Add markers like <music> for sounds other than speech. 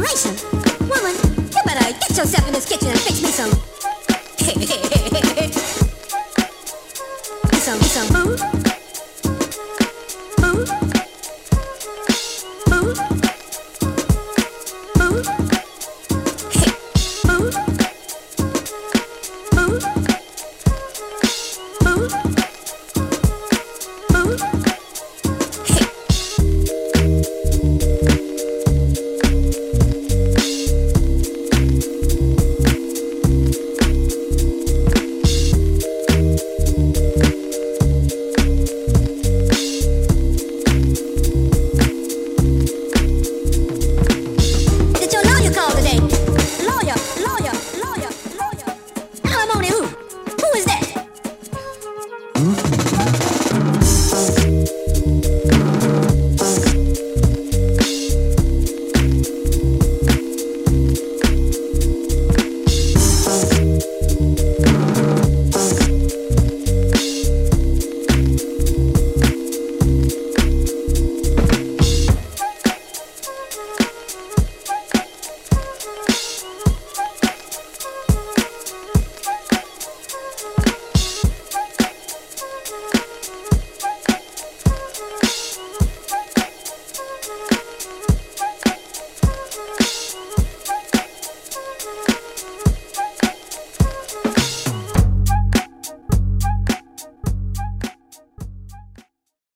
inspiration. Woman, you better get yourself in this kitchen and fix me some. <laughs> some, some food.